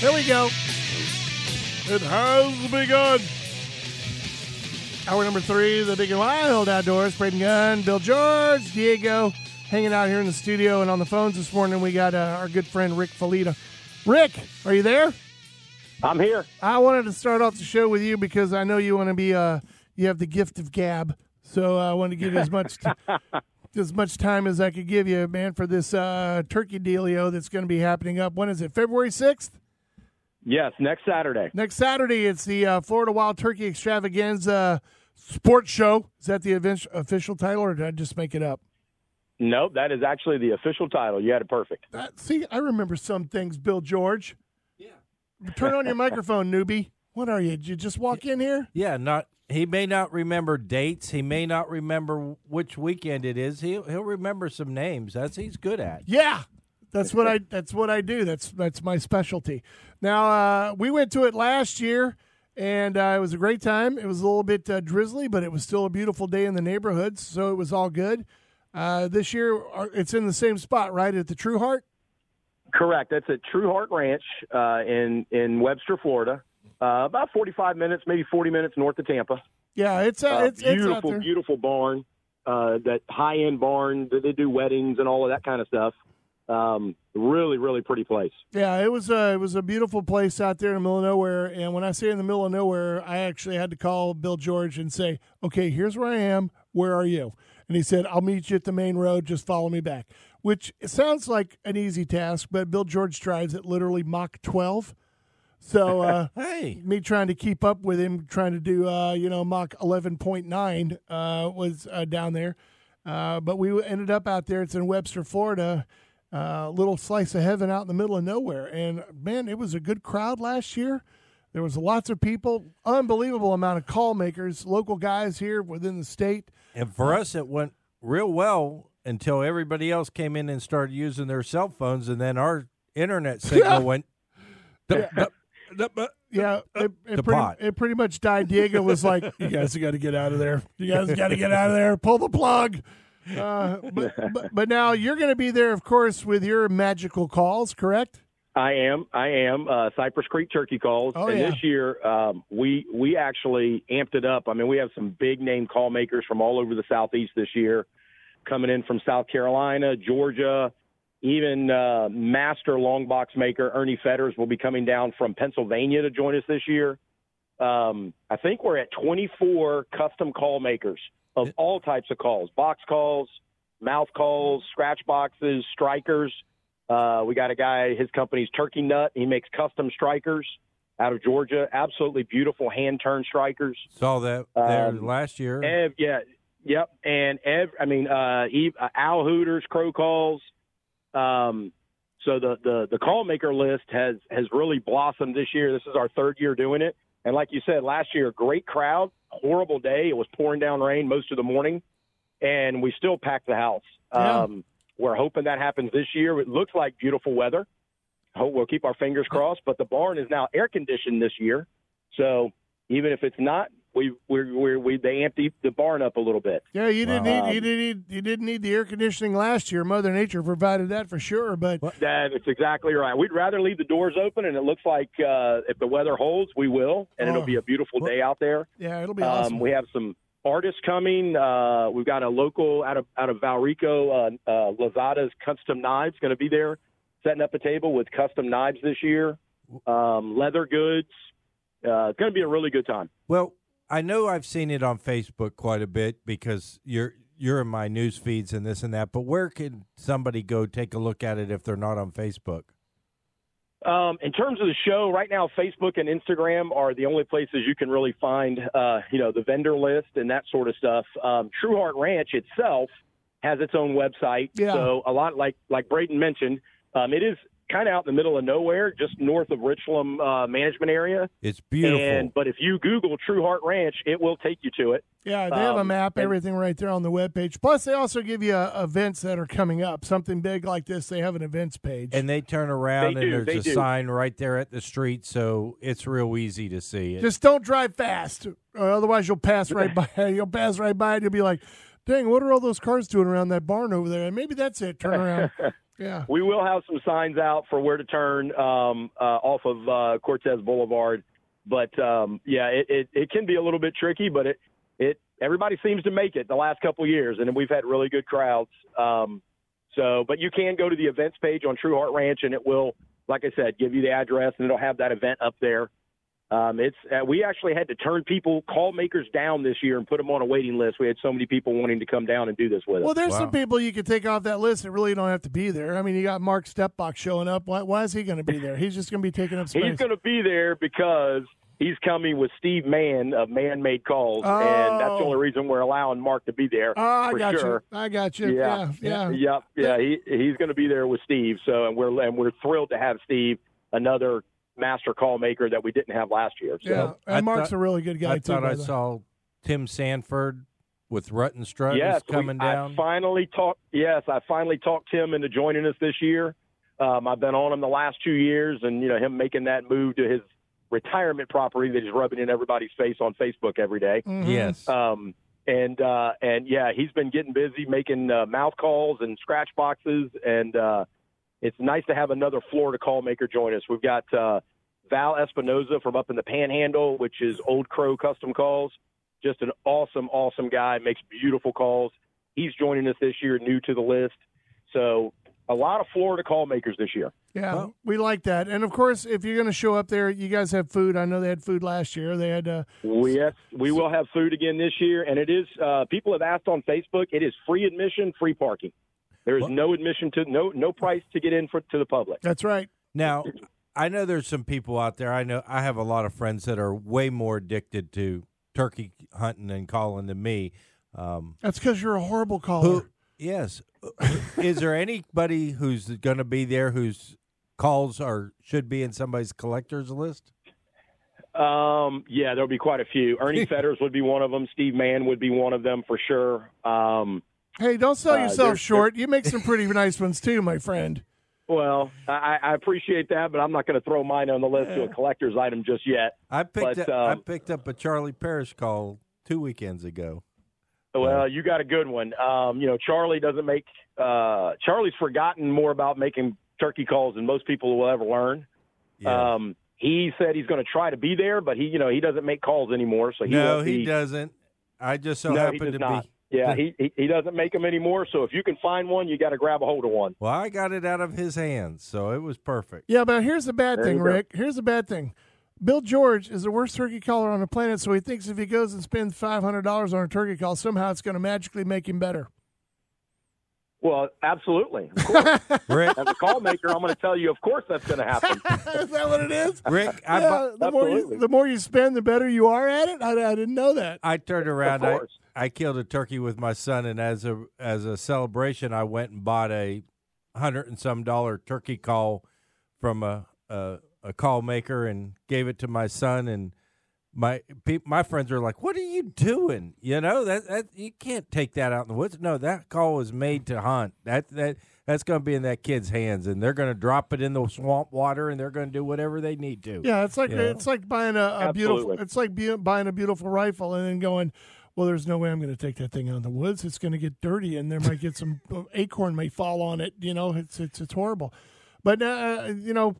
Here we go. It has begun. Hour number three, the Big and Wild Outdoors. Braden Gunn, Bill George, Diego, hanging out here in the studio and on the phones this morning. We got uh, our good friend Rick Felita. Rick, are you there? I'm here. I wanted to start off the show with you because I know you want to be. Uh, you have the gift of gab, so I want to give you as much. T- as much time as I could give you, man, for this uh, turkey dealio that's going to be happening up. When is it? February sixth. Yes, next Saturday. Next Saturday, it's the uh, Florida Wild Turkey Extravaganza Sports Show. Is that the event- official title, or did I just make it up? Nope, that is actually the official title. You had it perfect. That, see, I remember some things, Bill George. Yeah. Turn on your microphone, newbie. What are you? Did you just walk in here? Yeah, not he may not remember dates. He may not remember which weekend it is. He'll he'll remember some names. That's he's good at. Yeah, that's what I. That's what I do. That's that's my specialty. Now uh, we went to it last year, and uh, it was a great time. It was a little bit uh, drizzly, but it was still a beautiful day in the neighborhood, so it was all good. Uh, this year, uh, it's in the same spot, right at the True Heart. Correct. That's at True Heart Ranch uh, in in Webster, Florida. Uh, about 45 minutes, maybe 40 minutes north of Tampa. Yeah, it's a Uh, it's, it's beautiful, there. beautiful barn. Uh, that high end barn that they do weddings and all of that kind of stuff. Um, really, really pretty place. Yeah, it was a it was a beautiful place out there in the middle of nowhere. And when I say in the middle of nowhere, I actually had to call Bill George and say, "Okay, here's where I am. Where are you?" And he said, "I'll meet you at the main road. Just follow me back." Which sounds like an easy task, but Bill George drives at literally Mach 12. So uh, Hey, me trying to keep up with him, trying to do uh, you know Mach 11.9 uh, was uh, down there. Uh, but we ended up out there. It's in Webster, Florida. A little slice of heaven out in the middle of nowhere. And man, it was a good crowd last year. There was lots of people, unbelievable amount of call makers, local guys here within the state. and for uh, us it went real well until everybody else came in and started using their cell phones, and then our internet signal went. dup, dup, dup, dup. Yeah, it, it, pretty, it pretty much died. Diego was like, "You guys got to get out of there. You guys got to get out of there. Pull the plug." Uh, but, but but now you're going to be there, of course, with your magical calls, correct? I am. I am. Uh, Cypress Creek Turkey Calls. Oh, and yeah. this year, um, we we actually amped it up. I mean, we have some big name call makers from all over the southeast this year, coming in from South Carolina, Georgia, even uh, master long box maker Ernie Fetters will be coming down from Pennsylvania to join us this year. Um, I think we're at 24 custom call makers of all types of calls: box calls, mouth calls, scratch boxes, strikers. Uh, we got a guy, his company's Turkey Nut. He makes custom strikers out of Georgia. Absolutely beautiful hand turn strikers. Saw that there Um, last year. Ev, yeah, yep. And Ev, I mean, uh, Eve, uh, owl hooters, crow calls. Um, so the, the the call maker list has has really blossomed this year. This is our third year doing it, and like you said, last year, great crowd, horrible day. It was pouring down rain most of the morning, and we still packed the house. Yeah. Um, we're hoping that happens this year. It looks like beautiful weather. Hope we'll keep our fingers crossed. But the barn is now air conditioned this year, so even if it's not, we we we we they amped the, the barn up a little bit. Yeah, you didn't Wow. need you didn't need you didn't need the air conditioning last year. Mother Nature provided that for sure. But That is exactly right. We'd rather leave the doors open, and it looks like uh, if the weather holds, we will, and Oh. it'll be a beautiful day out there. yeah, it'll be awesome. Um, we have some artists coming. Uh, we've got a local out of out of Valrico, uh, uh, Lazada's Custom Knives, going to be there, setting up a table with custom knives this year. Um, leather goods. Uh, it's going to be a really good time. Well, I know I've seen it on Facebook quite a bit because you're you're in my news feeds and this and that. But where can somebody go take a look at it if they're not on Facebook? Um, in terms of the show, right now, Facebook and Instagram are the only places you can really find, uh, you know, the vendor list and that sort of stuff. Um, True Heart Ranch itself has its own website, Yeah. so a lot like like Braden mentioned, um, it is kind of out in the middle of nowhere, just north of Richloam uh, Management Area. It's beautiful. And but if you Google True Heart Ranch, it will take you to it. Yeah, they have a Um, map, and- everything right there on the webpage. Plus, they also give you uh, events that are coming up. Something big like this, they have an events page. and they turn around They and do, there's they a do. sign right there at the street, so it's real easy to see it. Just don't drive fast, or otherwise you'll pass right by. You'll pass right by and You'll be like, "Dang, what are all those cars doing around that barn over there?" And maybe that's it. Turn around. yeah. We will have some signs out for where to turn um, uh, off of uh, Cortez Boulevard, but um, yeah, it, it, it can be a little bit tricky, but it it everybody seems to make it the last couple years, and we've had really good crowds. Um, so, but you can go to the events page on True Heart Ranch, and it will, like I said, give you the address, and it'll have that event up there. Um, it's uh, we actually had to turn people call makers down this year and put them on a waiting list. We had so many people wanting to come down and do this with us. Well, there's Wow. some people you could take off that list that really don't have to be there. I mean, you got Mark Stepbach showing up. Why, why is he going to be there? He's just going to be taking up space. He's going to be there because he's coming with Steve Mann of Man Made Calls, and that's the Oh. only reason we're allowing Mark to be there oh, I for got sure. you. I got you. Yeah, yeah. yeah, yeah. He he's going to be there with Steve. So, and we're and we're thrilled to have Steve, another master call maker that we didn't have last year. So. Yeah, and I Mark's thought- a really good guy I too. thought I the saw Tim Sanford with Rutten Strut Yes, we- coming down. I finally talked. Yes, I finally talked Tim into joining us this year. Um, I've been on him the last two years, and you know him making that move to his retirement property that he's rubbing in everybody's face on Facebook every day. Mhm. yes. Um, and uh, and yeah, he's been getting busy making uh, mouth calls and scratch boxes, and uh, it's nice to have another Florida call maker join us. We've got uh, Val Espinoza from up in the Panhandle, which is Old Crow Custom Calls. Just an awesome, awesome guy. Makes beautiful calls. He's joining us this year, new to the list. So a lot of Florida call makers this year. Yeah, Well- we like that. And of course, if you're going to show up there, you guys have food. I know they had food last year. They had uh, We yes, we will have food again this year, and it is. Uh, people have asked on Facebook. It is free admission, free parking. There is What? no admission to no no price to get in for to the public. that's right. Now, I know there's some people out there. I know I have a lot of friends that are way more addicted to turkey hunting and calling than me. Um, That's because you're a horrible caller. who? Yes. Is there anybody who's going to be there whose calls are should be in somebody's collector's list? Um, yeah, there'll be quite a few. Ernie Fetters would be one of them. Steve Mann would be one of them for sure. Um, Hey, don't sell Uh, yourself there's- short. You make some pretty nice ones too, my friend. Well, I, I appreciate that, but I'm not going to throw mine on the list to a collector's item just yet. I picked But, up, I um, picked up a Charlie Parrish call two weekends ago. Well, you got a good one. Um, you know, Charlie doesn't make. Uh, Charlie's forgotten more about making turkey calls than most people will ever learn. Yeah. Um, he said he's going to try to be there, but he, you know, he doesn't make calls anymore. So he no, he be, doesn't. I just so no, happen to not. be. Yeah, he, he he doesn't make them anymore. So if you can find one, you got to grab a hold of one. Well, I got it out of his hands, so it was perfect. Yeah, but here's the bad There thing, you go. Rick. Here's the bad thing. Bill George is the worst turkey caller on the planet, so he thinks if he goes and spends five hundred dollars on a turkey call, somehow it's going to magically make him better. Well, absolutely. Of course. Rick, As a call maker, I'm going to tell you, of course, that's going to happen. is that what it is? Rick, I, Yeah, bu- the more you Absolutely. the more you spend, the better you are at it. I, I didn't know that. I turned around. I, course. I killed a turkey with my son, and as a as a celebration, I went and bought a hundred and some dollar turkey call from a a, a call maker and gave it to my son. And my pe- my friends are like, "What are you doing? You know that that you can't take that out in the woods. No, that call was made to hunt. That that that's going to be in that kid's hands, and they're going to drop it in the swamp water, and they're going to do whatever they need to. Yeah, it's like Yeah. it's like buying a, a beautiful. It's like bu- buying a beautiful rifle and then going. Well, there's no way I'm going to take that thing out in the woods. It's going to get dirty, and there might get some acorn may fall on it. You know, it's it's it's horrible. But uh, you know,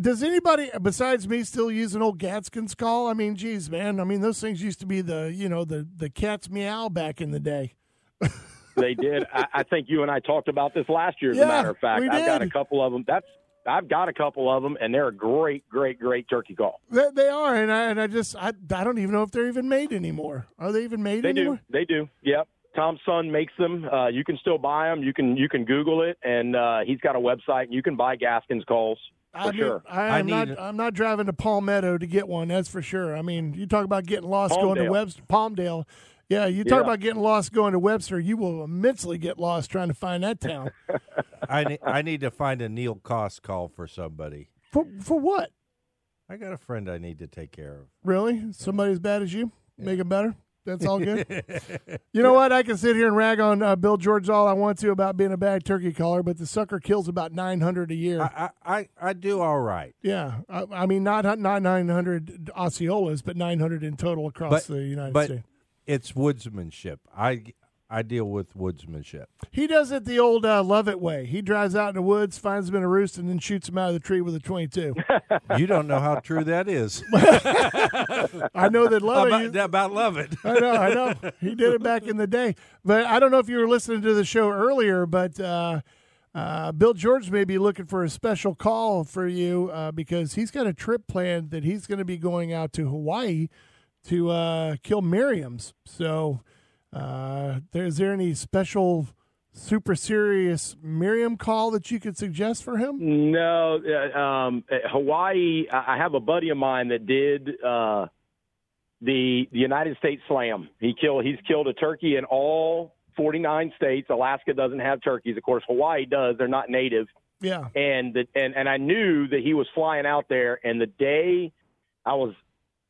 does anybody besides me still use an old Gaskins call? I mean, geez, man. I mean, those things used to be the you know the the cat's meow back in the day. They did. I, I think you and I talked about this last year. As Yeah, a matter of fact, I've got a couple of them. That's I've got a couple of them, and they're a great, great, great turkey call. They, they are, and I and I just I, I don't even know if they're even made anymore. Are they even made They anymore? do. They do. Yep. Tom's son makes them. Uh, you can still buy them. You can you can Google it, and uh, he's got a website. and You can buy Gaskins calls for I mean, sure. I I am need not. it. I'm not driving to Palmetto to get one. That's for sure. I mean, you talk about getting lost going to Palmdale. Webster, Palmdale. Yeah, you talk Yeah. about getting lost going to Webster. You will immensely get lost trying to find that town. I need I need to find a Neil Cost call for somebody. for for what? I got a friend I need to take care of. Really? Somebody as bad as you? Make it better? That's all good. you know what? I can sit here and rag on uh, Bill George all I want to about being a bad turkey caller, but the sucker kills about 900 a year. I, I, I, do all right. yeah. I, I mean, not, not 900 Osceolas, but 900 in total across But- the United but States. It's woodsmanship. I I deal with woodsmanship. He does it the old uh, love it way. He drives out in the woods, finds them in a roost, and then shoots them out of the tree with a 22. You don't know how true that is. I know that love it. about, about love it. I know, I know. He did it back in the day. But I don't know if you were listening to the show earlier, but uh, uh, Bill George may be looking for a special call for you uh, because he's got a trip planned that he's going to be going out to Hawaii to uh, kill Merriams. So, uh, there, is there any special, super serious Merriam call that you could suggest for him? No, uh, um, Hawaii. I I have a buddy of mine that did uh, the the United States Slam. He killed. He's killed a turkey in all 49 states. Alaska doesn't have turkeys, of course. Hawaii does. They're not native. Yeah. and the, and and I knew that he was flying out there. And the day I was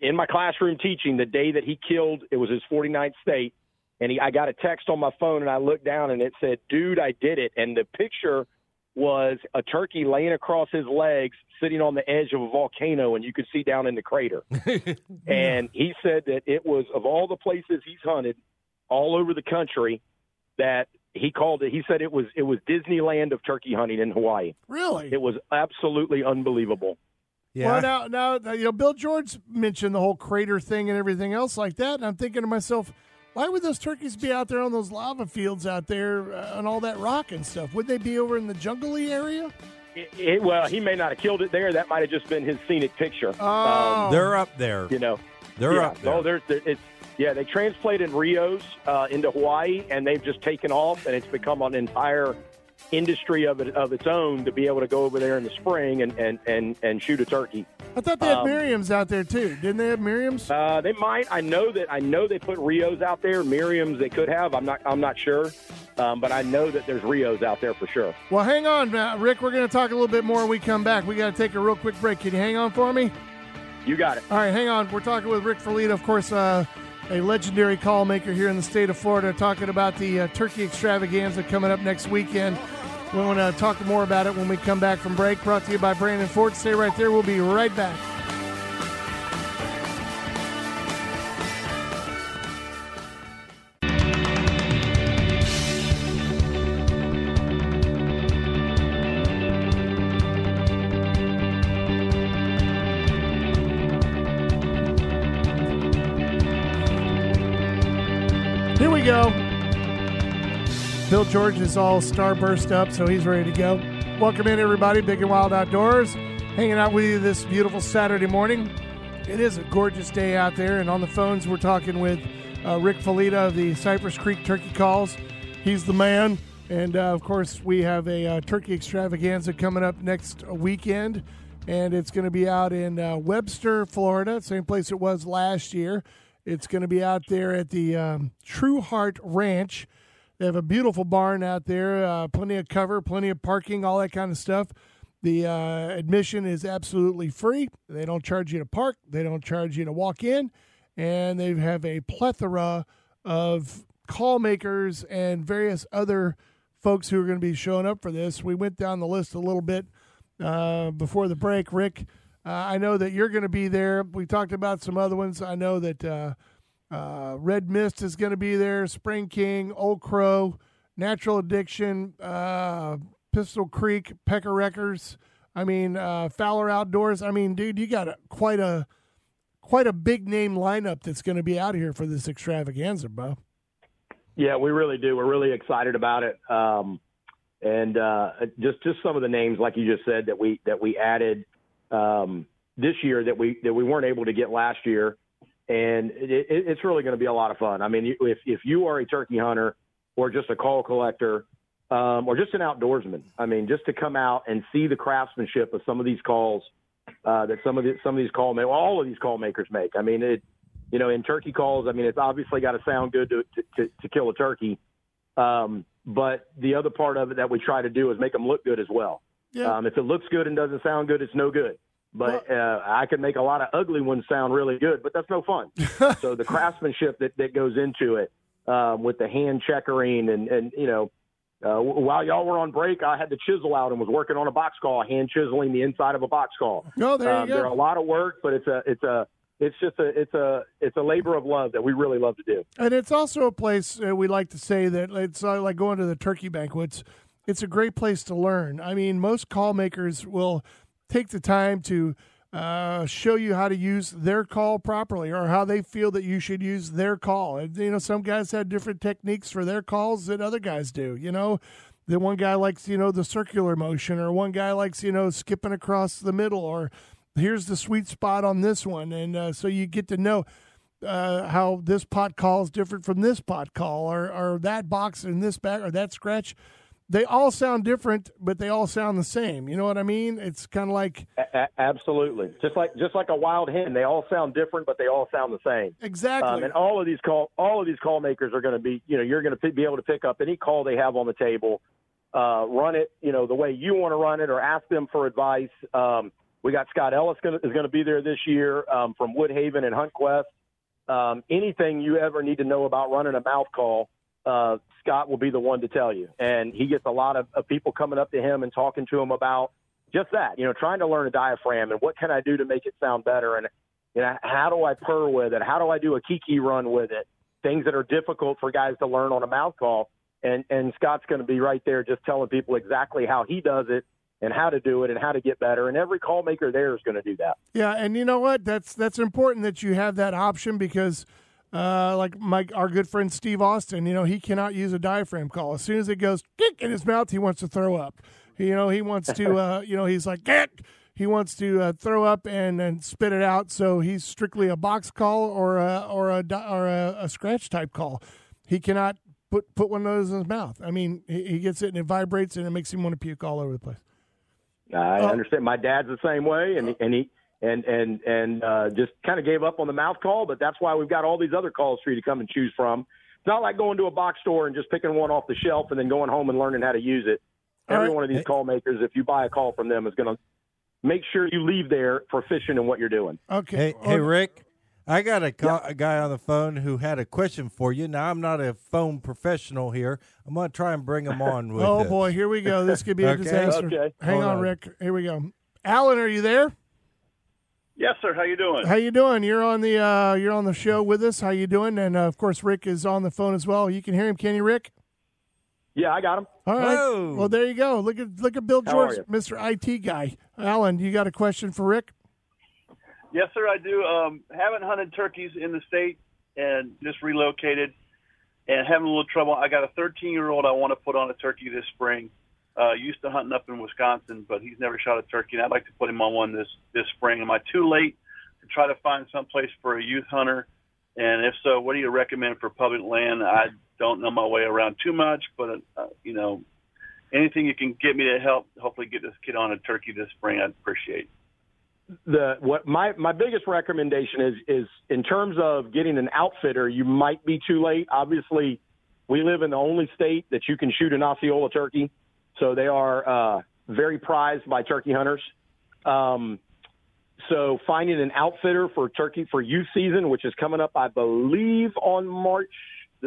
in my classroom teaching, the day that he killed, it was his 49th state, and he, I got a text on my phone, and I looked down, and it said, "Dude, I did it." And the picture was a turkey laying across his legs, sitting on the edge of a volcano, and you could see down in the crater. and he said that it was of all the places he's hunted all over the country that he called it. He said it was it was Disneyland of turkey hunting in Hawaii. Really? It was absolutely unbelievable. Yeah. Well, now, now, now, you know, Bill George mentioned the whole crater thing and everything else like that, and I'm thinking to myself, why would those turkeys be out there on those lava fields out there uh, and all that rock and stuff? Would they be over in the jungly area? It, it, well, he may not have killed it there. That might have just been his scenic picture. Oh, Um, They're up there. you know, They're yeah. up there. Oh, there's there, it's yeah. They transplanted Rios uh, into Hawaii, and they've just taken off, and it's become an entire industry of it of its own to be able to go over there in the spring and and and, and shoot a turkey. I thought they had um, Merriams out there too. Didn't they have Merriams? Uh, they might. I know that. I know they put Rios out there. Merriams they could have. I'm not. I'm not sure. Um, but I know that there's Rios out there for sure. Well, hang on, Rick. We're going to talk a little bit more when we come back. We got to take a real quick break. Can you hang on for me? You got it. All right, hang on. We're talking with Rick Felita, of course, uh, a legendary call maker here in the state of Florida, talking about the uh, turkey extravaganza coming up next weekend. We want to talk more about it when we come back from break. Brought to you by Brandon Ford. Stay right there. We'll be right back. Bill George is all starburst up, so he's ready to go. Welcome in, everybody. Big and Wild Outdoors. Hanging out with you this beautiful Saturday morning. It is a gorgeous day out there, and on the phones, we're talking with uh, Rick Felita of the Cypress Creek Turkey Calls. He's the man. And uh, of course, we have a uh, turkey extravaganza coming up next weekend, and it's going to be out in uh, Webster, Florida, same place it was last year. It's going to be out there at the um, True Heart Ranch. They have a beautiful barn out there, uh, plenty of cover, plenty of parking, all that kind of stuff. The uh, admission is absolutely free. They don't charge you to park, they don't charge you to walk in, and they have a plethora of call makers and various other folks who are going to be showing up for this. We went down the list a little bit uh, before the break. Rick, uh, I know that you're going to be there. We talked about some other ones. I know that uh, Red Mist is going to be there, Spring King, Old Crow, Natural Addiction, uh, Pistol Creek, Pecker Wreckers. I mean, uh, Fowler Outdoors. I mean, dude, you got a, quite a quite a big name lineup that's going to be out here for this extravaganza, bro. Yeah, we really do. We're really excited about it. Um, and uh, just just some of the names, like you just said, that we that we added um, this year that we that we weren't able to get last year, and it, it, it's really going to be a lot of fun. I mean, if if you are a turkey hunter or just a call collector um, or just an outdoorsman, I mean, just to come out and see the craftsmanship of some of these calls uh, that some of the, some of these call makers, all of these call makers make. I mean, it you know, in turkey calls, I mean, it's obviously got to sound good to, to, to kill a turkey. Um, but the other part of it that we try to do is make them look good as well. Yeah. Um, if it looks good and doesn't sound good, it's no good. But uh, I can make a lot of ugly ones sound really good, but that's no fun. so the craftsmanship that, that goes into it um, with the hand checkering and, and you know, uh, while y'all were on break, I had the chisel out and was working on a box call, hand chiseling the inside of a box call. Oh, there you um, go. They're a lot of work, but it's a it's a it's just a it's a it's a labor of love that we really love to do. And it's also a place uh, we like to say that it's uh, like going to the turkey banquets. It's a great place to learn. I mean, most call makers will take the time to uh, show you how to use their call properly or how they feel that you should use their call. And, you know, some guys have different techniques for their calls that other guys do. You know, the one guy likes, you know, the circular motion, or one guy likes, you know, skipping across the middle, or here's the sweet spot on this one. And uh, so you get to know uh, how this pot call is different from this pot call, or, or that box in this bag, or that scratch. They all sound different, but they all sound the same. You know what I mean? It's kind of like A- absolutely, just like just like a wild hen, they all sound different, but they all sound the same. exactly. Um, and all of these call all of these call makers are going to be, you know, you're going to be able to pick up any call they have on the table, uh, run it, you know, the way you want to run it, or ask them for advice. Um, we got Scott Ellis gonna, is going to be there this year um, from Woodhaven and HuntQuest. Um, anything you ever need to know about running a mouth call, uh, Scott will be the one to tell you. And he gets a lot of, of people coming up to him and talking to him about just that, you know, trying to learn a diaphragm and what can I do to make it sound better and you know how do I purr with it? How do I do a kiki run with it? Things that are difficult for guys to learn on a mouth call. And and Scott's going to be right there just telling people exactly how he does it and how to do it and how to get better. And every call maker there is going to do that. Yeah, and you know what? That's that's important that you have that option because, uh, like my our good friend Steve Austin, you know, he cannot use a diaphragm call. As soon as it goes kick in his mouth, he wants to throw up. You know, he wants to, uh, you know, he's like. He wants to uh, throw up and, and spit it out. So he's strictly a box call or a or a or a, a scratch type call. He cannot put put one of those in his mouth. I mean, he, he gets it and it vibrates and it makes him want to puke all over the place. I Oh. understand. My dad's the same way, and and he and and and uh, just kind of gave up on the mouth call. But that's why we've got all these other calls for you to come and choose from. It's not like going to a box store and just picking one off the shelf and then going home and learning how to use it. All Every right. one of these call makers, if you buy a call from them, is going to make sure you leave there proficient in what you're doing. Okay. Hey, hey, Rick. I got a, call, a guy on the phone who had a question for you. Now I'm not a phone professional here. I'm going to try and bring him on with Oh this. boy, here we go. This could be a Okay. disaster. Okay. Hang on, on. Rick. Here we go. Alan, are you there? Yes, sir. How you doing? How you doing? You're on the uh, you're on the show with us. How you doing? And uh, of course, Rick is on the phone as well. You can hear him, can you, Rick? Yeah, I got him. All right. Whoa. Well, there you go. Look at look at Bill How George. Mr. IT guy. Alan, you got a question for Rick? Yes, sir. I do. Um, haven't hunted turkeys in the state and just relocated and having a little trouble. I got a 13 year old I want to put on a turkey this spring. Uh, used to hunting up in Wisconsin, but he's never shot a turkey, and I'd like to put him on one this this spring. Am I too late to try to find some place for a youth hunter? And if so, what do you recommend for public land? I don't know my way around too much, but uh, you know, anything you can get me to help, hopefully get this kid on a turkey this spring, I'd appreciate. the what my my biggest recommendation is is in terms of getting an outfitter, you might be too late. Obviously, we live in the only state that you can shoot an Osceola turkey, so they are uh, very prized by turkey hunters. Um, so finding an outfitter for turkey for youth season, which is coming up, I believe, on March.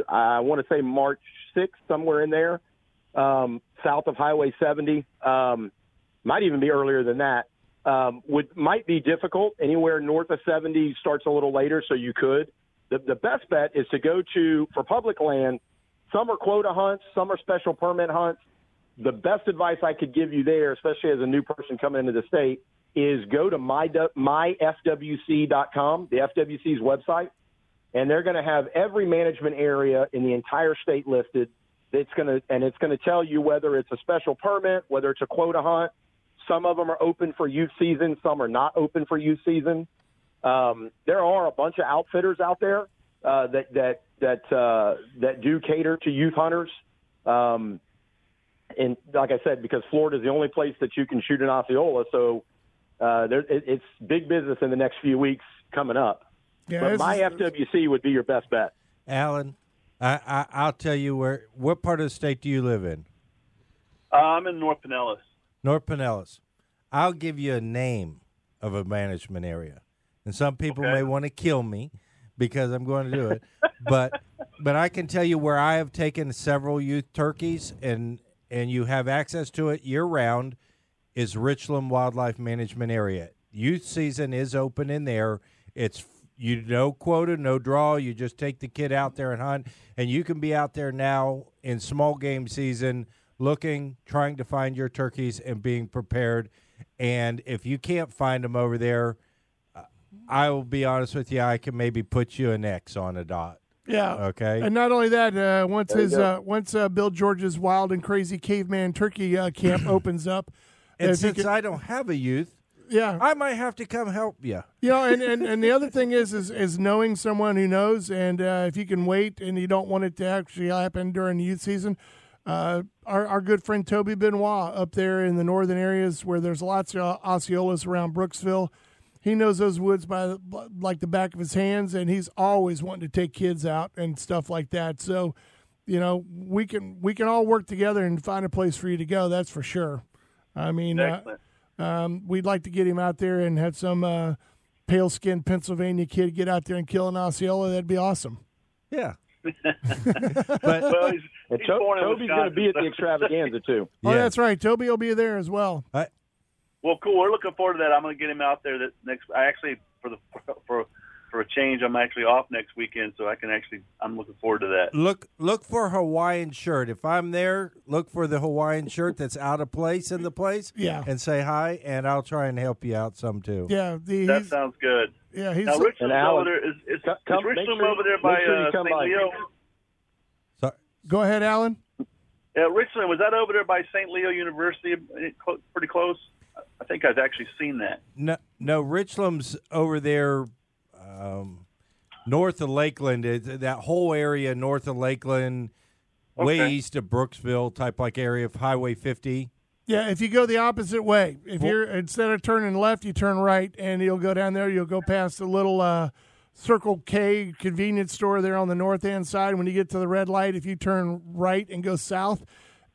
I want to say March sixth, somewhere in there, um, south of Highway 70. Um, might even be earlier than that um, would might be difficult. Anywhere north of 70 starts a little later, so you could. The, the best bet is to go to for public land. Some are quota hunts, some are special permit hunts. The best advice I could give you there, especially as a new person coming into the state, is go to my myfwc.com, the FWC's website, and they're going to have every management area in the entire state listed. It's going to and it's going to tell you whether it's a special permit, whether it's a quota hunt, some of them are open for youth season. Some are not open for youth season. Um, there are a bunch of outfitters out there uh, that that that uh, that do cater to youth hunters. Um, and like I said, because Florida is the only place that you can shoot an Osceola, so uh, there, it, it's big business in the next few weeks coming up. Yeah, but my is- FWC would be your best bet. Alan, I, I I'll tell you where. What part of the state do you live in? Uh, I'm in North Pinellas. North Pinellas. I'll give you a name of a management area, and some people Okay. may want to kill me because I'm going to do it. but but I can tell you where I have taken several youth turkeys, and and you have access to it year round. Is Richloam Wildlife Management Area. Youth season is open in there. It's you no quota, no draw. You just take the kid out there and hunt, and you can be out there now in small game season, looking, trying to find your turkeys, and being prepared. And if you can't find them over there, uh, I will be honest with you. I can maybe put you an X on a dot. Yeah. Okay. And not only that, uh, once There his uh, once uh, Bill George's Wild and Crazy Caveman Turkey uh, Camp opens up, And since could- I don't have a youth, yeah, I might have to come help you. you know, and, and, and the other thing is is is knowing someone who knows, and uh, if you can wait and you don't want it to actually happen during the youth season, uh, our our good friend Toby Benoit up there in the northern areas where there's lots of Osceolas around Brooksville. He knows those woods by the, like the back of his hands, and he's always wanting to take kids out and stuff like that. So, you know, we can we can all work together and find a place for you to go. That's for sure. I mean, uh, um, we'd like to get him out there and have some uh, pale skinned Pennsylvania kid get out there and kill an Osceola. That'd be awesome. Yeah. but well, he's, he's To- Toby's going to be at the extravaganza too. Oh, Yeah. that's right. Toby will be there as well. Well, cool. We're looking forward to that. I'm going to get him out there. That next, I actually for the for for a change, I'm actually off next weekend, so I can actually. I'm looking forward to that. look look for Hawaiian shirt. If I'm there, look for the Hawaiian shirt that's out of place in the place. Yeah. And say hi, and I'll try and help you out some too. Yeah, the, That sounds good. yeah, he's Now, Richloam's Alan, over there. Is, is, come- is Richloam sure- over there by sure uh, St. by. Leo? So, go ahead, Alan. Yeah, Richloam was that over there by St. Leo University? eh, Pretty close. I think I've actually seen that. no, no, Richloam's over there, um, north of Lakeland. It, that whole area north of Lakeland, way east of Brooksville, type like area of Highway 50. Yeah, if you go the opposite way, if you're instead of turning left, you turn right, and you'll go down there. You'll go past the little uh, Circle K convenience store there on the north hand side. When you get to the red light, if you turn right and go south,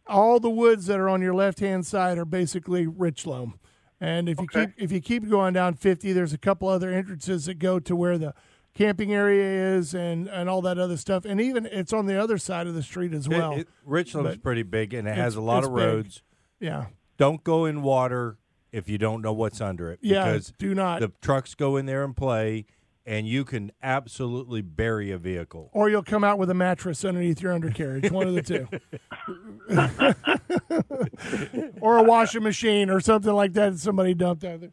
all the woods that are on your left hand side are basically Richloam. And if you Okay. keep if you keep going down fifty, there's a couple other entrances that go to where the camping area is and and all that other stuff. And even it's on the other side of the street as well. it- Richloam's but pretty big and it has a lot of big. roads. yeah, Don't go in water if you don't know what's under it. yeah. Because do not. the trucks go in there and play, and you can absolutely bury a vehicle. or you'll come out with a mattress underneath your undercarriage. One of the two. or a washing machine or something like that that somebody dumped out there.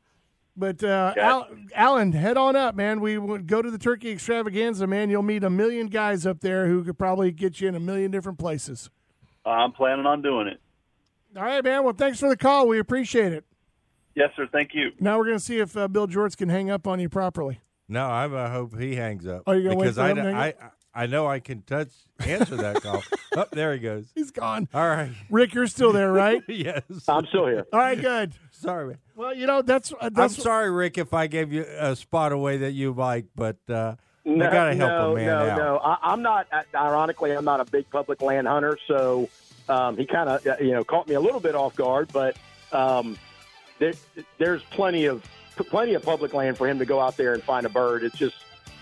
But uh, Al- Alan, head on up, man. We would go to the Turkey Extravaganza, man. You'll meet a million guys up there who could probably get you in a million different places. I'm planning on doing it. All right, man. Well, thanks for the call. We appreciate it. Yes, sir. Thank you. Now we're going to see if uh, Bill George can hang up on you properly. No, I, I hope he hangs up. Oh, you're gonna wait because for I, him to hang I, I know I can touch answer that call. oh, there he goes. He's gone. All right. Rick, you're still there, right? yes. I'm still here. All right, good. sorry. man. Well, you know that's uh, I'm sorry, Rick, if I gave you a spot away that you like, but uh, No, I got to help no, a man no, out. no. I, I'm not. Ironically, I'm not a big public land hunter, so um, he kind of you know caught me a little bit off guard. But um, there, there's plenty of plenty of public land for him to go out there and find a bird. It's just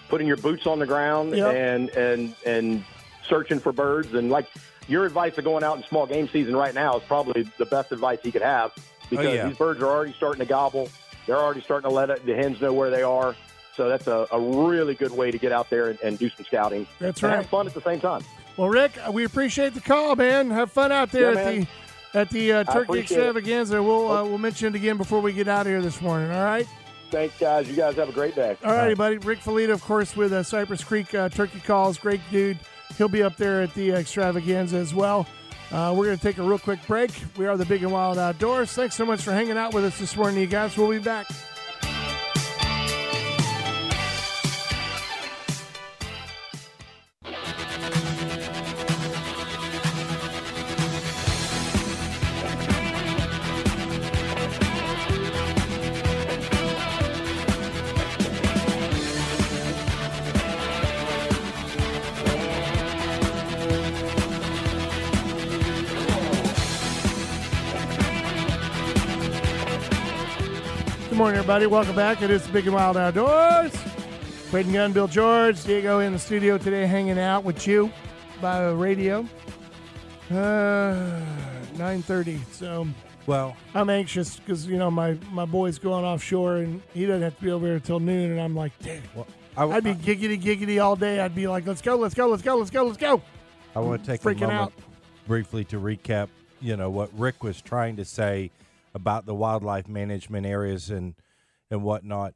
putting your boots on the ground Yep. and and and searching for birds. And like your advice of going out in small game season right now is probably the best advice he could have because yeah. these birds are already starting to gobble. They're already starting to let it, the hens know where they are. So that's a, a really good way to get out there and, and do some scouting. That's and right. have fun at the same time. Well, Rick, uh, we appreciate the call, man. Have fun out there Yeah, at man. the at the uh, Turkey appreciate it. Extravaganza. We'll uh, we'll mention it again before we get out of here this morning. All right. Thanks, guys. You guys have a great day. All righty, buddy. Rick Felita, of course, with uh, Cypress Creek uh, Turkey Calls. Great dude. He'll be up there at the Extravaganza as well. Uh, we're going to take a real quick break. We are the Big and Wild Outdoors. Thanks so much for hanging out with us this morning, you guys. We'll be back. Morning, everybody. Welcome back. It is the Big and Wild Outdoors. Braden Gunn, Bill George, Diego in the studio today, hanging out with you by the radio. Uh, nine thirty. So Well, I'm anxious because you know my my boy's going offshore and he doesn't have to be over here until noon, and I'm like, damn. I, I'd be giggity giggity all day. I'd be like, let's go, let's go, let's go, let's go, let's go. I want to take freaking a moment out. briefly to recap. You know what Rick was trying to say about the wildlife management areas and and whatnot.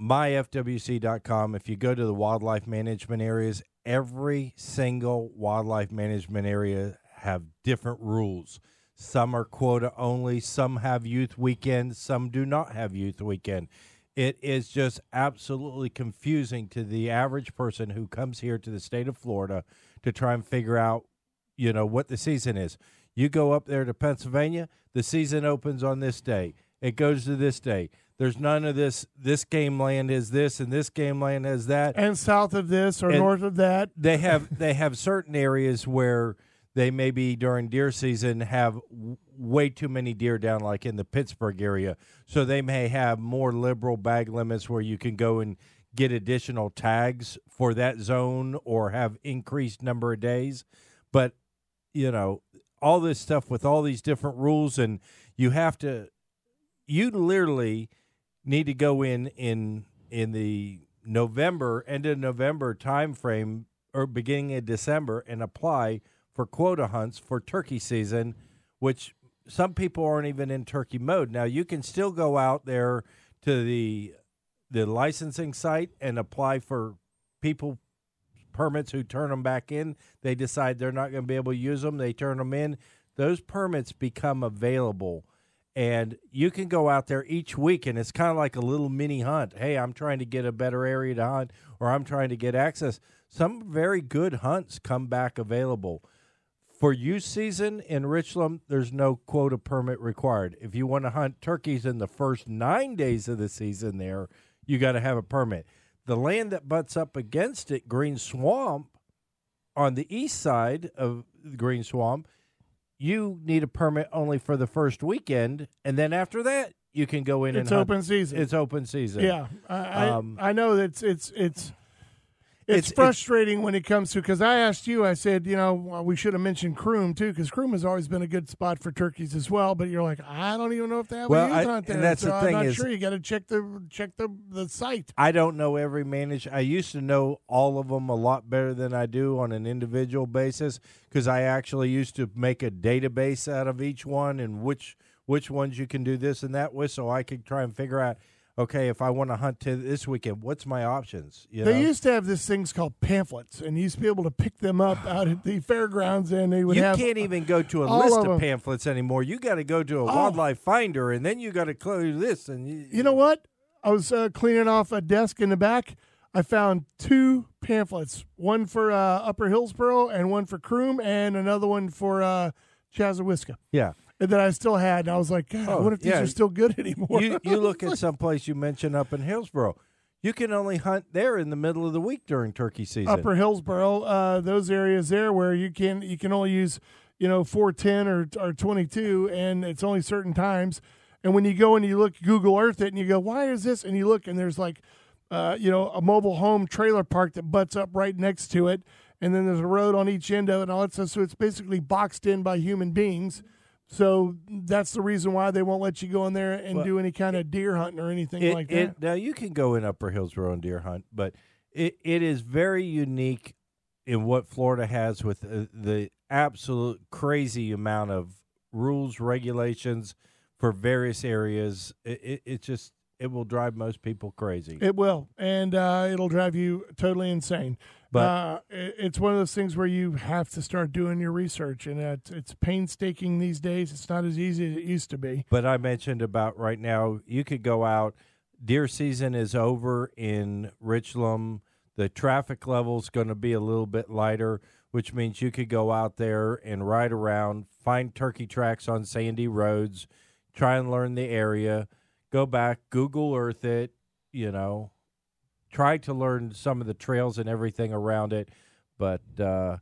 myfwc.com. If you go to the wildlife management areas, every single wildlife management area have different rules. Some are quota only, some have youth weekend, some do not have youth weekend. It is just absolutely confusing to the average person who comes here to the state of Florida to try and figure out, you know, what the season is. You go up there to Pennsylvania, the season opens on this day. It goes to this day. There's none of this. This game land is this, and this game land is that And south of this or And- north of that, they have they have certain areas where they maybe during deer season have w- way too many deer down like in the Pittsburgh area so they may have more liberal bag limits where you can go and get additional tags for that zone or have increased number of days but you know all this stuff with all these different rules and you have to you literally need to go in in in the November end of November time frame or beginning of December and apply for quota hunts for turkey season, which some people aren't even in turkey mode. Now you can still go out there to the the licensing site and apply for people permits who turn them back in. They decide they're not going to be able to use them. They turn them in. Those permits become available and you can go out there each week and it's kind of like a little mini hunt hey i'm trying to get a better area to hunt or i'm trying to get access some very good hunts come back available for youth season in richloam there's no quota permit required if you want to hunt turkeys in the first nine days of the season there you got to have a permit the land that butts up against it green swamp on the east side of the green swamp you need a permit only for the first weekend, and then after that, you can go in it's and hunt. open season. It's open season. Yeah, I, I, Um, I know that it's it's it's it's, It's- frustrating when it comes to because I asked you, I said, you know, well, we should have mentioned Croom too because Croom has always been a good spot for turkeys as well. But you're like, I don't even know if they have Well, a I- there. and that's so the I'm thing not is- sure. You got to check the check the the site. I don't know every manager. I used to know all of them a lot better than I do on an individual basis because I actually used to make a database out of each one and which which ones you can do this and that with, so I could try and figure out. Okay, if I want to hunt to this weekend, what's my options? You They know? used to have these things called pamphlets, and you used to be able to pick them up out at the fairgrounds, and they would you have can't even go to a list of of, pamphlets anymore. You got to go to a Oh. wildlife finder, and then you got to close this. And you, You know what? I was uh, cleaning off a desk in the back. I found two pamphlets, one for uh, Upper Hillsborough and one for Croom, and another one for uh, Chassahowitzka yeah. That I still had. And I was like, God, Oh, what if these are still good anymore? you you look at some place you mentioned up in Hillsborough. You can only hunt there in the middle of the week during turkey season. Upper Hillsborough, uh, those areas there where you can you can only use you know four ten or or twenty two, and it's only certain times. And when you go and you look Google Earth it, and you go, why is this? And you look, and there's like, uh, you know, a mobile home trailer park that butts up right next to it, and then there's a road on each end of it, and all that stuff. So it's basically boxed in by human beings. So that's the reason why they won't let you go in there and Well, do any kind of deer hunting or anything it, like that. it, now you can go in Upper Hillsborough and deer hunt, but it, it is very unique in what Florida has with uh, the absolute crazy amount of rules regulations for various areas. It, it, it just it will drive most people crazy. It will, and uh, it'll drive you totally insane. But- uh, it's one of those things where you have to start doing your research, and it's, it's painstaking these days. It's not as easy as it used to be. But I mentioned about right now, you could go out. Deer season is over in Richloam. The traffic level's going to be a little bit lighter, which means you could go out there and ride around, find turkey tracks on sandy roads, try and learn the area, go back, Google Earth it, you know, try to learn some of the trails and everything around it. But uh,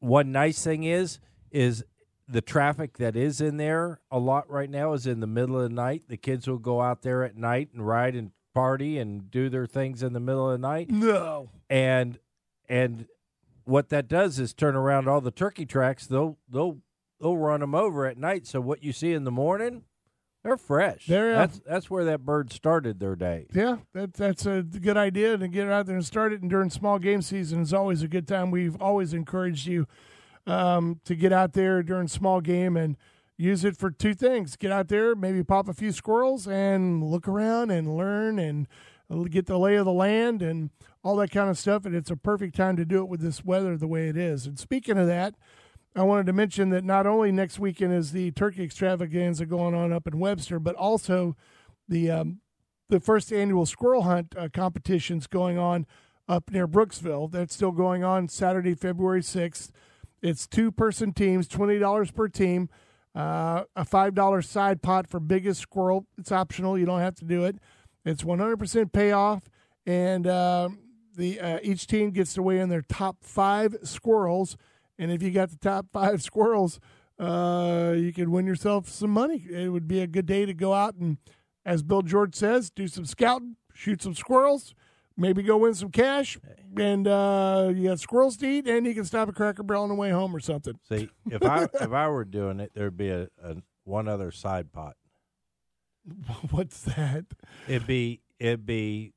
one nice thing is, is the traffic that is in there a lot right now is in the middle of the night. The kids will go out there at night and ride and party and do their things in the middle of the night. No. And and what that does is turn around all the turkey tracks. They'll they'll they'll run them over at night. So what you see in the morning, they're fresh. They're, uh, that's that's where that bird started their day. Yeah, that, that's a good idea to get out there and start it. And during small game season is always a good time. We've always encouraged you um, to get out there during small game and use it for two things: get out there, maybe pop a few squirrels, and look around and learn and get the lay of the land and all that kind of stuff. And it's a perfect time to do it with this weather the way it is. And speaking of that. I wanted to mention that not only next weekend is the turkey extravaganza going on up in Webster, but also the um, the first annual squirrel hunt uh, competitions going on up near Brooksville. That's still going on Saturday, February sixth. It's two person teams, twenty dollars per team, uh, a five dollar side pot for biggest squirrel. It's optional; you don't have to do it. It's one hundred percent payoff, and uh, the each team gets to weigh in their top five squirrels. And if you got the top five squirrels, uh, you could win yourself some money. It would be a good day to go out and, as Bill George says, do some scouting, shoot some squirrels, maybe go win some cash, and uh, you got squirrels to eat, and you can stop at Cracker Barrel on the way home or something. See, if I if I were doing it, there'd be a, a one other side pot. What's that? It'd be it'd be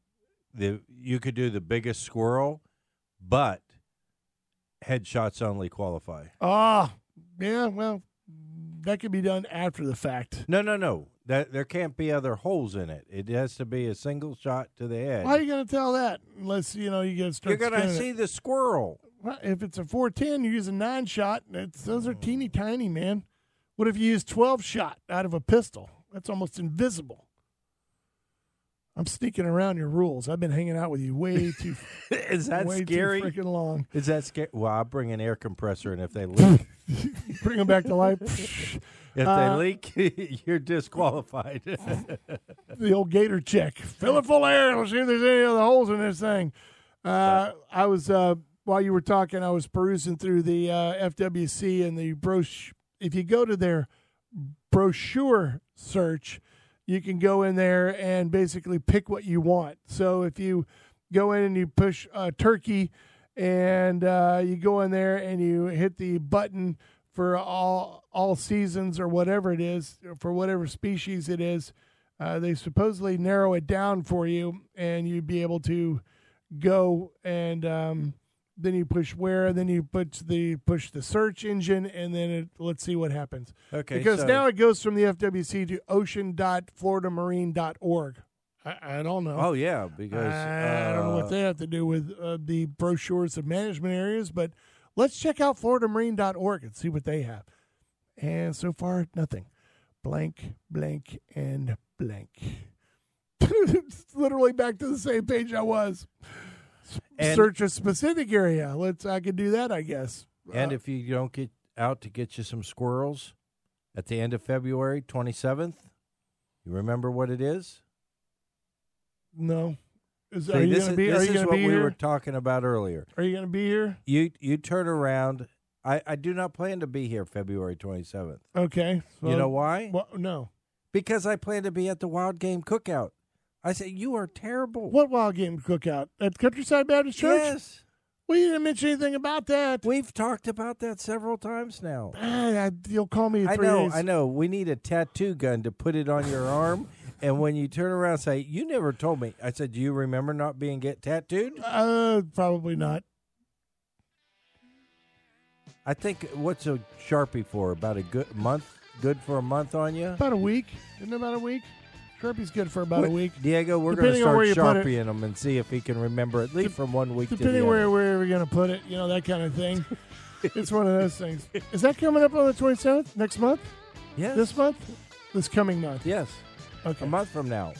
the you could do the biggest squirrel, but headshots only qualify. Ah, yeah. Well, that could be done after the fact. No, no, no. That there can't be other holes in it. It has to be a single shot to the head. Why are you going to tell that? Unless you know you get start. You're going to spinning it. see the squirrel. Well, if it's a 410, you use a nine shot. It's, those are teeny tiny, man. What if you use 12 shot out of a pistol? That's almost invisible. I'm sneaking around your rules. I've been hanging out with you way too, Is that way scary? too freaking long. Is that scary? Well, I'll bring an air compressor, and if they leak, Bring them back to life. if Uh, they leak, you're disqualified. the old gator check. Fill it full of air. Let's see if there's any other holes in this thing. Uh, I was uh, while you were talking, I was perusing through the uh, FWC and the brochure. If you go to their brochure search, you can go in there and basically pick what you want. So if you go in and you push uh, turkey, and uh, you go in there and you hit the button for all all seasons or whatever it is for whatever species it is. Uh, they supposedly narrow it down for you, and you'd be able to go and um, then you push where, then you put the push the search engine, and then it, let's see what happens. okay, because so- now it goes from the FWC to ocean.floridamarine.org. I, I don't know. Oh yeah, because I don't know uh, what they have to do with uh, the brochures of management areas, but let's check out floridamarine.org and see what they have. And so far, nothing. Blank, blank, and blank. it's literally back to the same page I was. And- Search a specific area. Let's. I could do that, I guess. And Uh, if you don't get out to get you some squirrels at the end of February 27th, you remember what it is? no, is, See, are you this going to is, be? this Are you is what be we here? were talking about earlier. Are you going to be here? You you turn around. I, I do not plan to be here February 27th. Okay. you know why? Well, no. Because I plan to be at the Wild Game Cookout. I say you are terrible. What wild game cookout at Countryside Baptist Church? Yes, you didn't mention anything about that. we've talked about that several times now. Ah, you'll call me I know, days. I know. We need a tattoo gun to put it on your arm, and when you turn around, and say, "You never told me." I said, "Do you remember not being get tattooed?" Uh, probably not. I think what's a sharpie for? About a good month. Good for a month on you. About a week. Isn't it about a week? Sharpie's good for about a week. Diego, we're going to start where you put it. sharpieing him and see if he can remember at least from one week to Depending the where other. where we're gonna put it, you know that kind of thing. it's one of those things. Is that coming up on the twenty seventh next month? Yes. This month? This coming month? Yes. Okay. A month from now.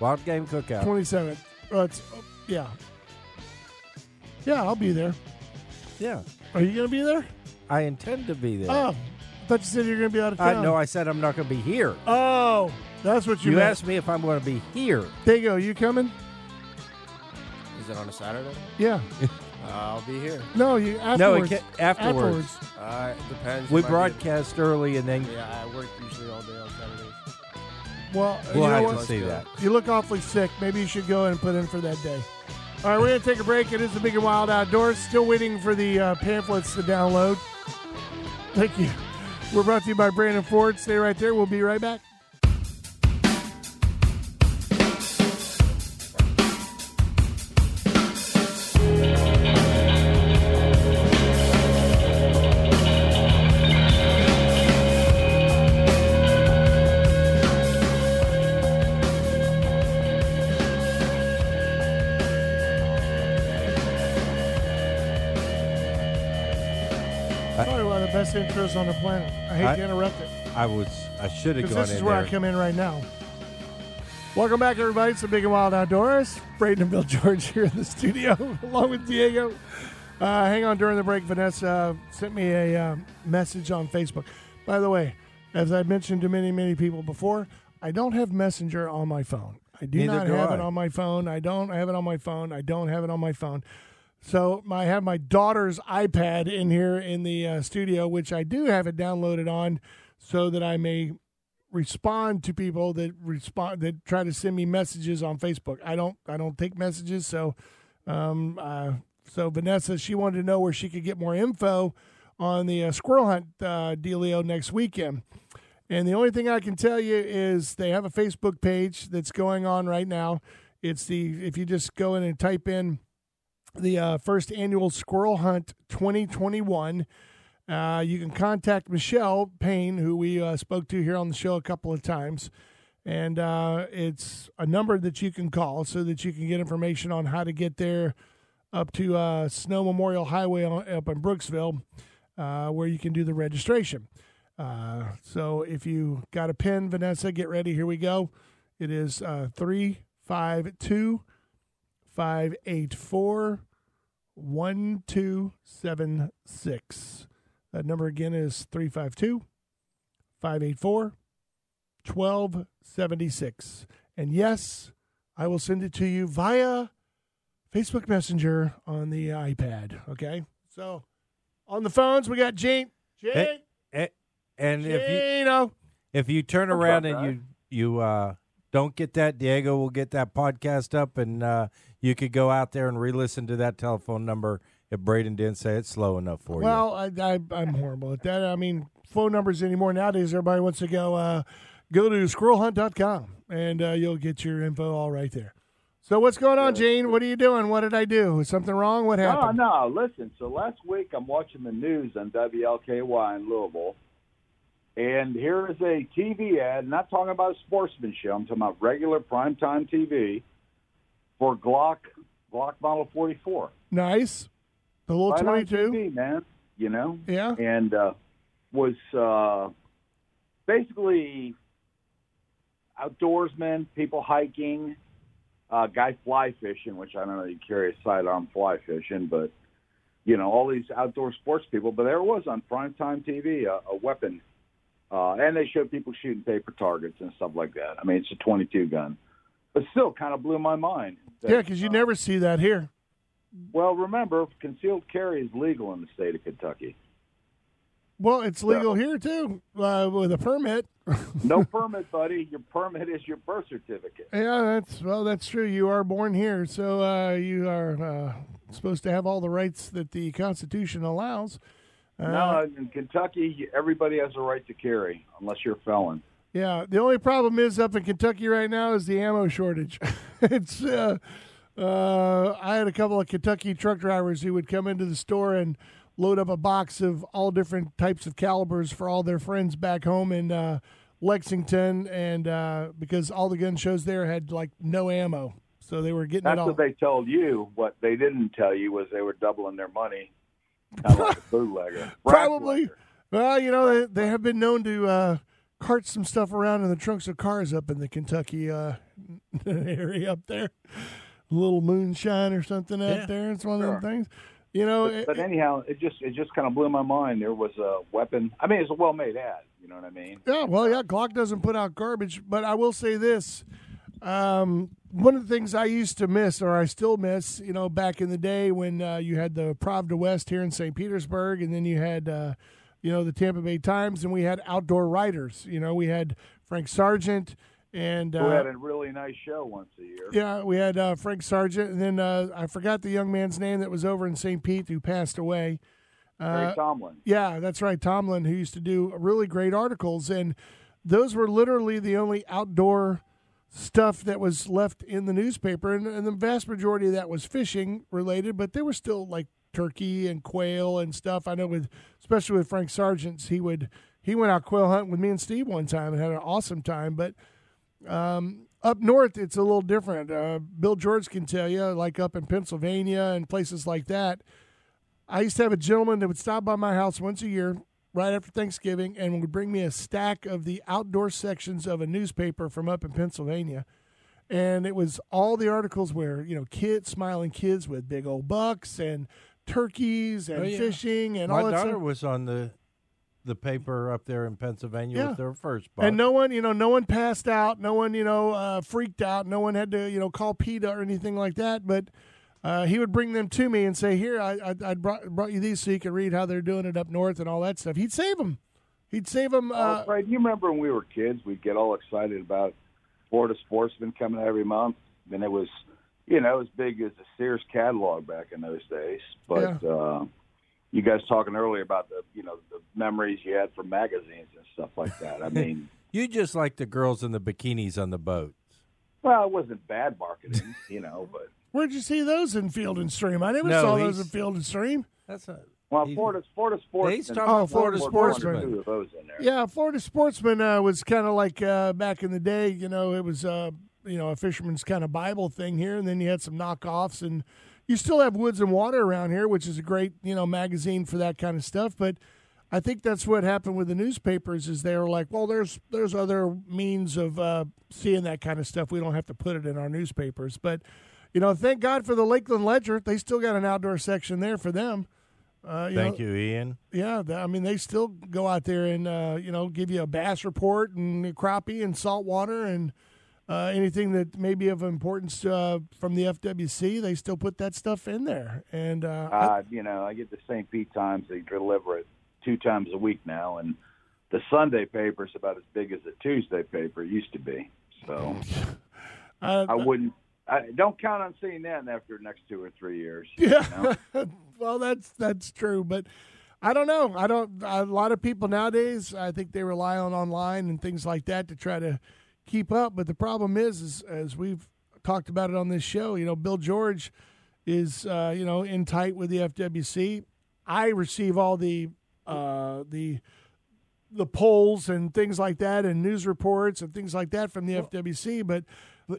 Wild Game Cookout. Twenty seventh. Oh, it's oh, yeah. Yeah, I'll be there. Yeah. Are you gonna be there? I intend to be there. Oh, I thought you said you're gonna be out of I town. know. I said I'm not going to be here. Oh, that's what you, You meant. asked me if I'm going to be here. Diego, you coming? Is it on a Saturday? Yeah. I'll be here. No, you No, afterwards. it ca- afterwards. Uh, it depends. We if I broadcast early and then Yeah, I work usually all day on Saturdays. Well, we'll you know have what? to see that. You look awfully sick. Maybe you should go and put in for that day. All right, we're going to take a break. It is the Big and Wild Outdoors. Still waiting for the uh, pamphlets to download. Thank you. We're brought to you by Brandon Ford. Stay right there. We'll be right back. Best intros on the planet. I hate I- to interrupt it. I was I should have Because gone this is in where there. I come in right now. Welcome back, everybody. It's the Big and Wild Outdoors. Braden and Bill George here in the studio, along with Diego. Uh, hang on during the break. Vanessa sent me a uh, message on Facebook. By the way, as I mentioned to many, many people before, I don't have Messenger on my phone. I do Neither not do have I. it on my phone. I don't have it on my phone. I don't have it on my phone. So I have my daughter's iPad in here in the uh, studio, which I do have it downloaded on, so that I may respond to people that respond that try to send me messages on Facebook. I don't I don't take messages, so um, uh, so Vanessa she wanted to know where she could get more info on the uh, squirrel hunt uh, dealio next weekend. And the only thing I can tell you is they have a Facebook page that's going on right now. It's the if you just go in and type in the uh, first annual Squirrel Hunt 2021. Uh, you can contact Michelle Payne, who we uh, spoke to here on the show a couple of times. And uh, it's a number that you can call so that you can get information on how to get there up to uh, Snow Memorial Highway up in Brooksville, uh, where you can do the registration. So if you got a pen, Vanessa, get ready. Here we go. It is uh, 352 584 1276. That number again is 352 584 1276. And yes, I will send it to you via Facebook Messenger on the iPad. Okay. So on the phones, we got Jane. Jane. Eh, eh, and if you Jane. if you turn around and you you uh, don't get that, Diego will get that podcast up, and uh, you could go out there and re-listen to that telephone number if Braden didn't say it slow enough for you. Well, I, I, I'm horrible at that. I mean, phone numbers anymore nowadays. Everybody wants to go uh, go to squirrelhunt.com and uh, you'll get your info all right there. So what's going on, Jane? What are you doing? What did I do? Is something wrong? What happened? No, no. Listen. So last week I'm watching the news on WLKY in Louisville, and here is a TV ad. Not talking about a sportsman show. I'm talking about regular primetime TV for Glock Glock Model 44. Nice. The little Right 22. TV, man. You know. Yeah. and uh, was uh, basically outdoorsmen, people hiking, uh, guy fly fishing, which I don't know you carry a sidearm fly fishing, but you know all these outdoor sports people. But there it was on primetime TV, a, a weapon, uh, and they showed people shooting paper targets and stuff like that. I mean, it's a 22 gun, but still kind of blew my mind. that, Yeah, because you uh, never see that here. Well, remember, concealed carry is legal in the state of Kentucky. Well, it's legal here too uh, with a permit. No permit, buddy. Your permit is your birth certificate. Yeah, that's well, that's true. You are born here, so uh, you are uh, supposed to have all the rights that the Constitution allows. Uh, no, in Kentucky, everybody has a right to carry unless you're a felon. Yeah, the only problem is up in Kentucky right now is the ammo shortage. it's uh, uh, I had a couple of Kentucky truck drivers who would come into the store and load up a box of all different types of calibers for all their friends back home in uh, Lexington, and uh, because all the gun shows there had like no ammo, so they were getting That's it all. what they told you. What they didn't tell you was they were doubling their money, kind of like a bootlegger. Probably. Bracklegger. Well, you know, they, they have been known to uh, cart some stuff around in the trunks of cars up in the Kentucky uh, area up there. A little moonshine or something out Yeah. there. It's one of Sure. them things. You know, But, but anyhow, it just it just kind of blew my mind. There was a weapon. I mean, it's a well-made ad. You know what I mean? yeah, well, yeah, Glock doesn't put out garbage, but I will say this. Um, one of the things I used to miss, or I still miss, you know, back in the day when uh, you had the Pravda West here in St. Petersburg, and then you had, uh, you know, the Tampa Bay Times, and we had outdoor writers. You know, we had Frank Sargeant, and We uh, had a really nice show once a year. yeah, we had uh, Frank Sargeant, and then uh, I forgot the young man's name that was over in St. Pete who passed away. Barry Tomalin. Yeah, that's right. Tomalin, who used to do really great articles, and those were literally the only outdoor stuff that was left in the newspaper, and, and the vast majority of that was fishing related, but there were still like turkey and quail and stuff. I know with especially with Frank Sargeant's, he would he went out quail hunting with me and Steve one time and had an awesome time, but. Um, up north, it's a little different. Uh, Bill George can tell you, like up in Pennsylvania and places like that, I used to have a gentleman that would stop by my house once a year, right after Thanksgiving, and would bring me a stack of the outdoor sections of a newspaper from up in Pennsylvania. And it was all the articles where, you know, kids, smiling kids with big old bucks and turkeys and Oh, yeah. fishing and My all that daughter stuff. was on the the paper up there in Pennsylvania Yeah. with their first buck. And no one, you know, no one passed out. No one, you know, uh, freaked out. No one had to, you know, call PETA or anything like that. But uh, he would bring them to me and say, "Here, I, I, I brought, brought you these so you can read how they're doing it up north and all that stuff." He'd save them. He'd save them. Oh, Uh, Fred, you remember when we were kids, we'd get all excited about Florida Sportsman coming out every month, and it was, you know, as big as the Sears catalog back in those days. But uh, you guys talking earlier about the, you know, the memories you had from magazines and stuff like that. I mean, you just like the girls in the bikinis on the boat. well, it wasn't bad marketing, you know, but where'd you see those in Field and Stream? I never No, saw those in Field and Stream. That's a well, He's- Florida Florida Sportsman. He's talking Oh, about Florida More- Sportsman. more two of those in there. Yeah, Florida Sportsman uh, was kind of like uh, back in the day. You know, it was uh, you know a fisherman's kind of Bible thing here, and then you had some knockoffs, and you still have Woods and Water around here, which is a great you know magazine for that kind of stuff. But I think that's what happened with the newspapers is they were like, well, there's there's other means of uh, seeing that kind of stuff. We don't have to put it in our newspapers, but you know, thank God for the Lakeland Ledger. They still got an outdoor section there for them. Uh, you Thank know, you, Ian. yeah, I mean they still go out there and uh, you know give you a bass report and crappie and saltwater and uh, anything that may be of importance uh, from the FWC. They still put that stuff in there, and uh, I- Uh, you know, I get the St. Pete Times. They deliver it two times a week now, and the Sunday paper is about as big as the Tuesday paper used to be. So I, I wouldn't. I don't count on seeing that after the next two or three years. Yeah. well, that's that's true, but I don't know. I don't. A lot of people nowadays, I think they rely on online and things like that to try to keep up. But the problem is, is as we've talked about it on this show, you know, Bill George is uh, you know in tight with the FWC. I receive all the uh, the the polls and things like that, and news reports and things like that from the FWC. But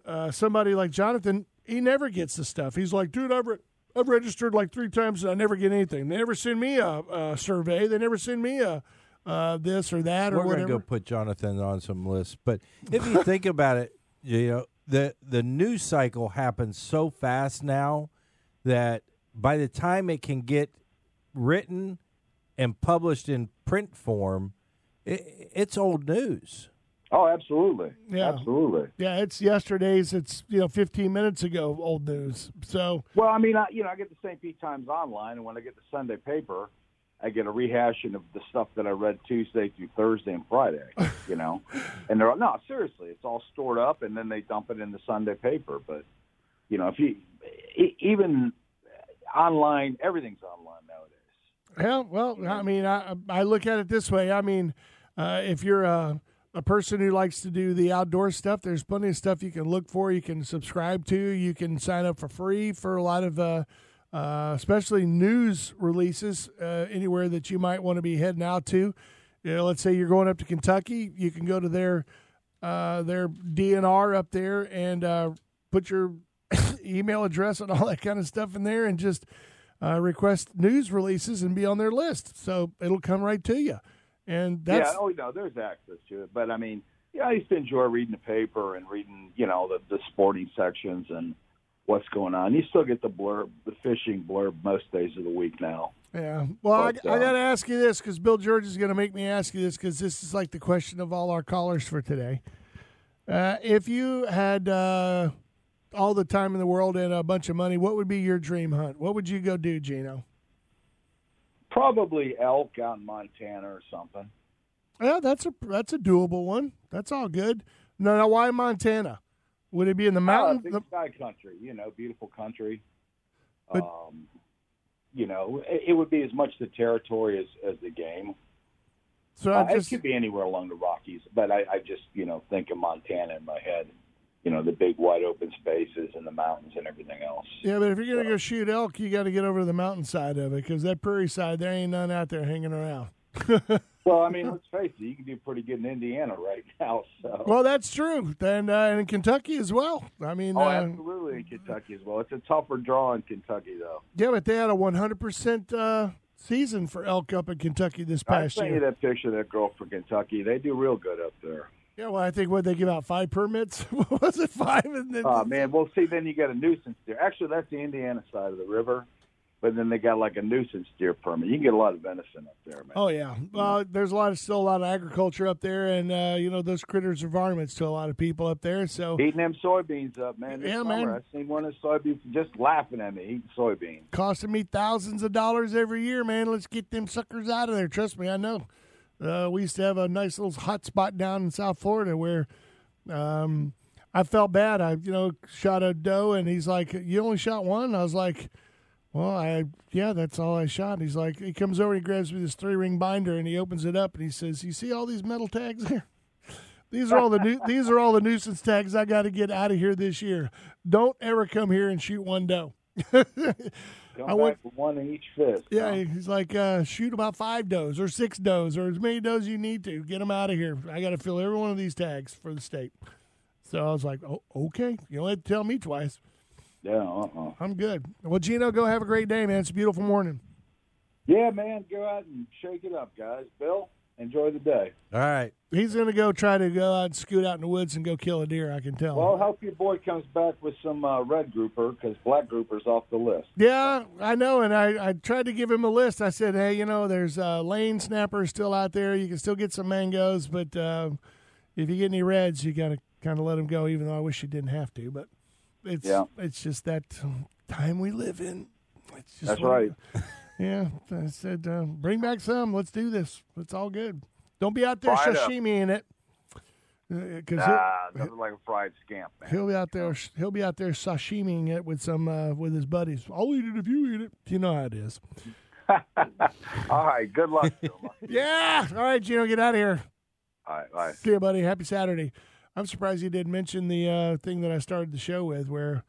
uh, somebody like Jonathan, he never gets the stuff. He's like, dude, I've, re- I've registered like three times and I never get anything. They never send me a, a survey. They never send me a uh, this or that or We're whatever. gonna go put Jonathan on some lists. But if you think about it, you know the the news cycle happens so fast now that by the time it can get written and published in print form, it, it's old news. Oh, absolutely. Yeah. absolutely. yeah, it's yesterday's. It's you know 15 minutes ago old news. So Well, I mean, I, you know, I get the St. Pete Times online, and when I get the Sunday paper, I get a rehashing of the stuff that I read Tuesday through Thursday and Friday. You know, and they're no, seriously, it's all stored up, and then they dump it in the Sunday paper. But you know, if you even online, everything's online nowadays. Yeah, well, I mean, I I look at it this way. I mean, uh, if you're a a person who likes to do the outdoor stuff, there's plenty of stuff you can look for. You can subscribe to. You can sign up for free for a lot of, uh, uh, especially news releases uh, anywhere that you might want to be heading out to. You know, let's say you're going up to Kentucky, you can go to their uh, their DNR up there and uh, put your email address and all that kind of stuff in there, and just uh, request news releases and be on their list. So it'll come right to you. And that's yeah, oh no, there's access to it. But I mean, yeah, I used to enjoy reading the paper and reading, you know, the, the sporting sections and what's going on. You still get the blurb, the fishing blurb most days of the week now. yeah. Well, But, I, I uh, got to ask you this because Bill George is going to make me ask you this because this is like the question of all our callers for today. Uh, if you had uh, all the time in the world and a bunch of money, what would be your dream hunt? What would you go do, Gino? Probably elk out in Montana or something. Yeah, that's a that's a doable one. That's all good. No, now why Montana? Would it be in the Uh, mountain? big the- sky country, you know, beautiful country. But- um, you know, it, it would be as much the territory as, as the game. so Uh, I just it could be anywhere along the Rockies, but I, I just, you know, think of Montana in my head. You know, the big wide open spaces and the mountains and everything else. yeah, but if you're gonna go shoot elk, you got to get over to the mountain side of it because that prairie side there ain't none out there hanging around. Well, I mean, let's face it, you can do pretty good in Indiana right now. So, Well, that's true, and uh, and in Kentucky as well. I mean, oh, uh, absolutely in Kentucky as well. It's a tougher draw in Kentucky, though. yeah, but they had a 100 percent uh, season for elk up in Kentucky this I past you year. that picture of that girl from Kentucky. They do real good up there. Yeah, well, I think what they give out five permits. What was it five? And then Oh man, well, see, then you got a nuisance deer. Actually, that's the Indiana side of the river, but then they got like a nuisance deer permit. You can get a lot of venison up there, man. Oh yeah, well, there's a lot of still a lot of agriculture up there, and uh, you know those critters are varmints to a lot of people up there. So Eating them soybeans up, man. This Yeah, summer, man. I seen one of the soybeans just laughing at me eating soybeans. costing me thousands of dollars every year, man. Let's get them suckers out of there. Trust me, I know. Uh, we used to have a nice little hot spot down in South Florida where um, I felt bad. I you know shot a doe, and he's like, "You only shot one." I was like. Well, I yeah, that's all I shot. He's like, he comes over, and he grabs me this three ring binder, and he opens it up, and he says, "You see all these metal tags here? These are all the nu- these are all the nuisance tags I got to get out of here this year. Don't ever come here and shoot one doe." Come I went- one in each fist. Yeah, he's like, uh, shoot about five does or six does or as many does you need to. Get them out of here. I got to fill every one of these tags for the state. So I was like, oh, okay. You don't have to tell me twice. yeah. Uh-uh. I'm good. Well, Gino, go have a great day, man. It's a beautiful morning. Yeah, man. Go out and shake it up, guys. Bill, enjoy the day. All right. He's going to go try to go out and scoot out in the woods and go kill a deer, I can tell. Well, hope your boy comes back with some uh, red grouper because black grouper's off the list. Yeah, I know, and I, I tried to give him a list. I said, hey, you know, there's uh, lane snappers still out there. You can still get some mangoes, but uh, if you get any reds, you got to kind of let them go. Even though I wish you didn't have to, but it's Yeah. it's just that time we live in. It's just That's what- right. Yeah, I said, uh, bring back some. Let's do this. It's all good. Don't be out there Fry it up. sashimi in it, because Nah, nothing like a fried scamp, man. He'll be out there. He'll be out there sashimiing it with some uh, with his buddies. I'll eat it if you eat it. You know how it is. All right. Good luck. Yeah. All right, Gino, get out of here. All right. Bye. See you, buddy. Happy Saturday. I'm surprised you didn't mention the uh, thing that I started the show with, where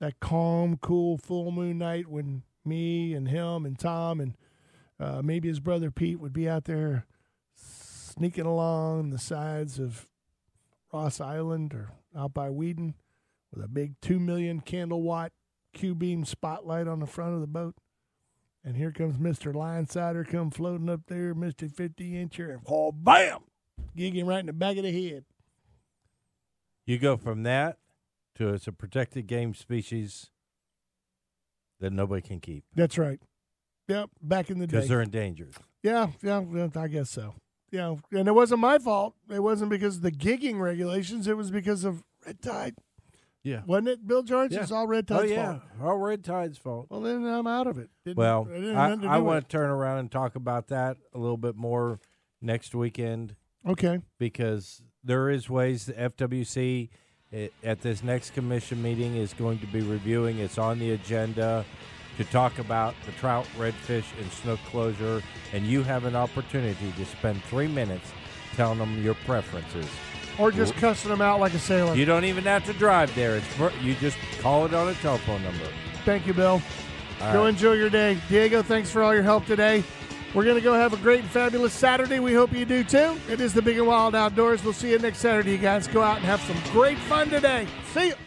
that calm, cool full moon night when me and him and Tom and uh, maybe his brother Pete would be out there sneaking along the sides of Ross Island or out by Weedon with a big two million candle watt Q beam spotlight on the front of the boat. And here comes Mr. Linesider come floating up there, Mr. 50 incher, and oh, bam! Gig right in the back of the head. You go from that to it's a protected game species that nobody can keep That's right. Yep, back in the day. because they're endangered. Yeah, yeah, yeah, I guess so. Yeah, and it wasn't my fault. It wasn't because of the gigging regulations. It was because of red tide, Yeah. wasn't it, Bill George? Yeah. It's all red tide. Oh yeah, fault. all red tide's fault. Well, then I'm out of it. Didn't- Well, it I, I want to turn around and talk about that a little bit more next weekend. Okay. because there is ways the FWC i- at this next commission meeting is going to be reviewing. It's on the agenda to talk about the trout, redfish, and snook closure, and you have an opportunity to spend three minutes telling them your preferences. Or just cussing them out like a sailor. You don't even have to drive there. It's you just call it on a telephone number. Thank you, Bill. All Go right. enjoy your day. Diego, thanks for all your help today. We're going to go have a great and fabulous Saturday. We hope you do too. It is the Big and Wild Outdoors. We'll see you next Saturday, you guys. Go out and have some great fun today. See you.